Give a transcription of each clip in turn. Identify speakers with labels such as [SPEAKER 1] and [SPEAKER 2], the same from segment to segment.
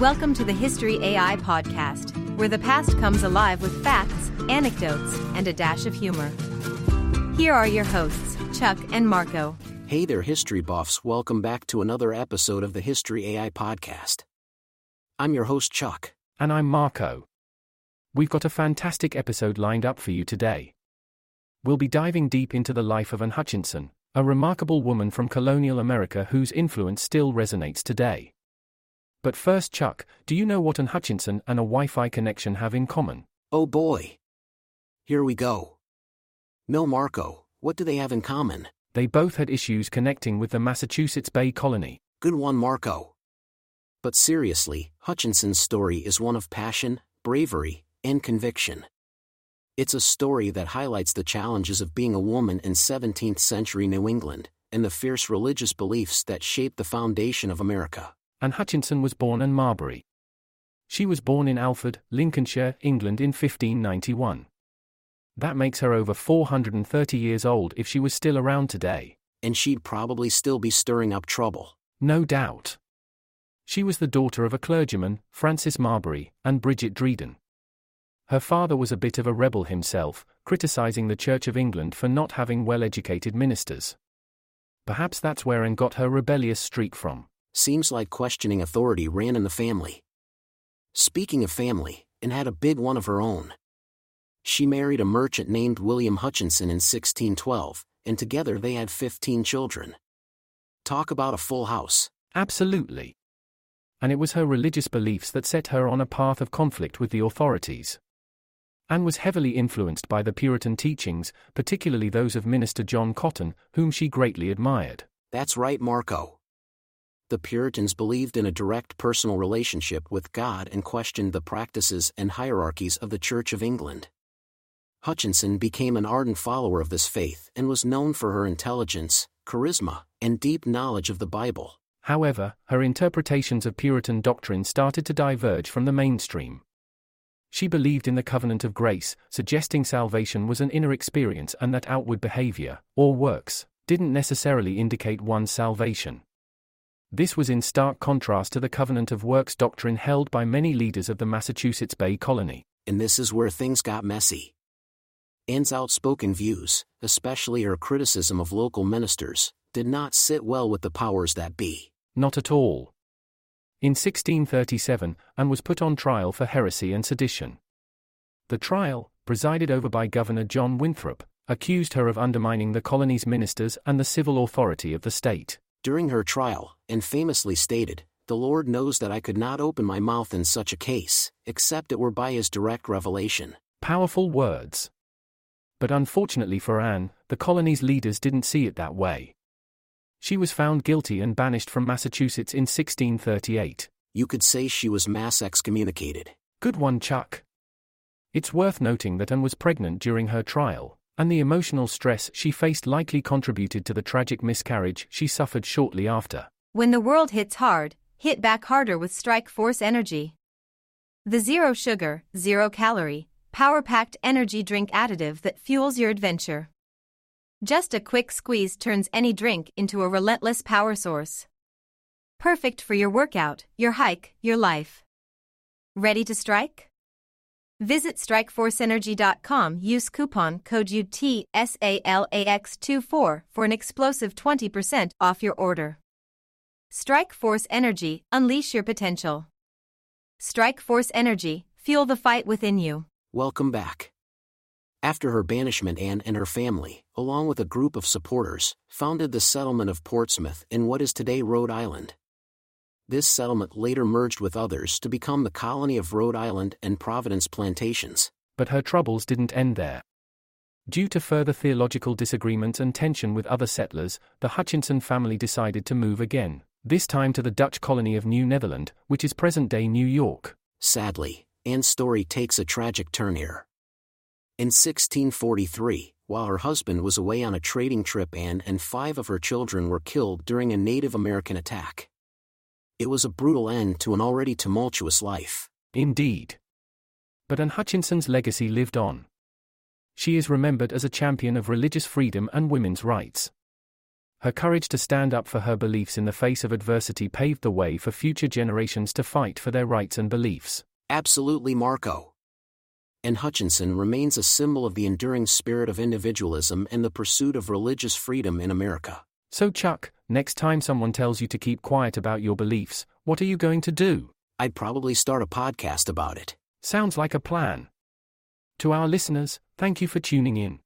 [SPEAKER 1] Welcome to the History AI podcast, where the past comes alive with facts, anecdotes, and a dash of humor. Here are your hosts, Chuck and Marco.
[SPEAKER 2] Hey there, history buffs. Welcome back to another episode of the History AI podcast. I'm your host, Chuck.
[SPEAKER 3] And I'm Marco. We've got a fantastic episode lined up for you today. We'll be diving deep into the life of Anne Hutchinson, a remarkable woman from colonial America whose influence still resonates today. But first, Chuck, do you know what Anne Hutchinson and a Wi Fi connection have in common?
[SPEAKER 2] Oh boy. Here we go. No, Marco, what do they have in common?
[SPEAKER 3] They both had issues connecting with the Massachusetts Bay Colony.
[SPEAKER 2] Good one, Marco. But seriously, Hutchinson's story is one of passion, bravery, and conviction. It's a story that highlights the challenges of being a woman in 17th century New England, and the fierce religious beliefs that shaped the foundation of America.
[SPEAKER 3] Anne Hutchinson was born in Marbury. She was born in Alford, Lincolnshire, England in 1591. That makes her over 430 years old if she was still around today.
[SPEAKER 2] And she'd probably still be stirring up trouble.
[SPEAKER 3] No doubt. She was the daughter of a clergyman, Francis Marbury, and Bridget Dryden. Her father was a bit of a rebel himself, criticizing the Church of England for not having well educated ministers. Perhaps that's where Anne got her rebellious streak from.
[SPEAKER 2] Seems like questioning authority ran in the family. Speaking of family, Anne had a big one of her own. She married a merchant named William Hutchinson in 1612, and together they had 15 children. Talk about a full house.
[SPEAKER 3] Absolutely. And it was her religious beliefs that set her on a path of conflict with the authorities. Anne was heavily influenced by the Puritan teachings, particularly those of Minister John Cotton, whom she greatly admired.
[SPEAKER 2] That's right, Marco. The Puritans believed in a direct personal relationship with God and questioned the practices and hierarchies of the Church of England. Hutchinson became an ardent follower of this faith and was known for her intelligence, charisma, and deep knowledge of the Bible.
[SPEAKER 3] However, her interpretations of Puritan doctrine started to diverge from the mainstream. She believed in the covenant of grace, suggesting salvation was an inner experience and that outward behavior, or works, didn't necessarily indicate one's salvation. This was in stark contrast to the covenant of works doctrine held by many leaders of the Massachusetts Bay Colony.
[SPEAKER 2] And this is where things got messy. Anne's outspoken views, especially her criticism of local ministers, did not sit well with the powers that be.
[SPEAKER 3] Not at all. In 1637, Anne was put on trial for heresy and sedition. The trial, presided over by Governor John Winthrop, accused her of undermining the colony's ministers and the civil authority of the state.
[SPEAKER 2] During her trial, Anne famously stated, The Lord knows that I could not open my mouth in such a case, except it were by his direct revelation.
[SPEAKER 3] Powerful words. But unfortunately for Anne, the colony's leaders didn't see it that way. She was found guilty and banished from Massachusetts in 1638.
[SPEAKER 2] You could say she was mass excommunicated.
[SPEAKER 3] Good one, Chuck. It's worth noting that Anne was pregnant during her trial, and the emotional stress she faced likely contributed to the tragic miscarriage she suffered shortly after.
[SPEAKER 1] When the world hits hard, hit back harder with Strike Force Energy. The zero sugar, zero calorie, power packed energy drink additive that fuels your adventure. Just a quick squeeze turns any drink into a relentless power source. Perfect for your workout, your hike, your life. Ready to strike? Visit StrikeForceEnergy.com. Use coupon code UTSALAX24 for an explosive 20% off your order. Strike Force Energy, unleash your potential. Strike Force Energy, fuel the fight within you.
[SPEAKER 2] Welcome back. After her banishment, Anne and her family, along with a group of supporters, founded the settlement of Portsmouth in what is today Rhode Island. This settlement later merged with others to become the colony of Rhode Island and Providence Plantations.
[SPEAKER 3] But her troubles didn't end there. Due to further theological disagreements and tension with other settlers, the Hutchinson family decided to move again, this time to the Dutch colony of New Netherland, which is present day New York.
[SPEAKER 2] Sadly, Anne's story takes a tragic turn here. In 1643, while her husband was away on a trading trip, Anne and five of her children were killed during a Native American attack. It was a brutal end to an already tumultuous life.
[SPEAKER 3] Indeed. But Anne Hutchinson's legacy lived on. She is remembered as a champion of religious freedom and women's rights. Her courage to stand up for her beliefs in the face of adversity paved the way for future generations to fight for their rights and beliefs.
[SPEAKER 2] Absolutely, Marco. Anne Hutchinson remains a symbol of the enduring spirit of individualism and the pursuit of religious freedom in America.
[SPEAKER 3] So, Chuck, next time someone tells you to keep quiet about your beliefs, what are you going to do?
[SPEAKER 2] I'd probably start a podcast about it.
[SPEAKER 3] Sounds like a plan. To our listeners, thank you for tuning in.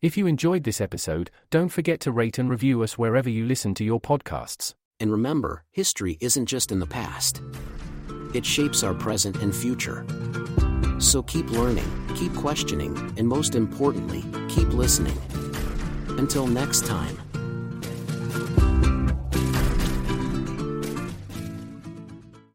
[SPEAKER 3] If you enjoyed this episode, don't forget to rate and review us wherever you listen to your podcasts.
[SPEAKER 2] And remember, history isn't just in the past, it shapes our present and future. So keep learning, keep questioning, and most importantly, keep listening. Until next time.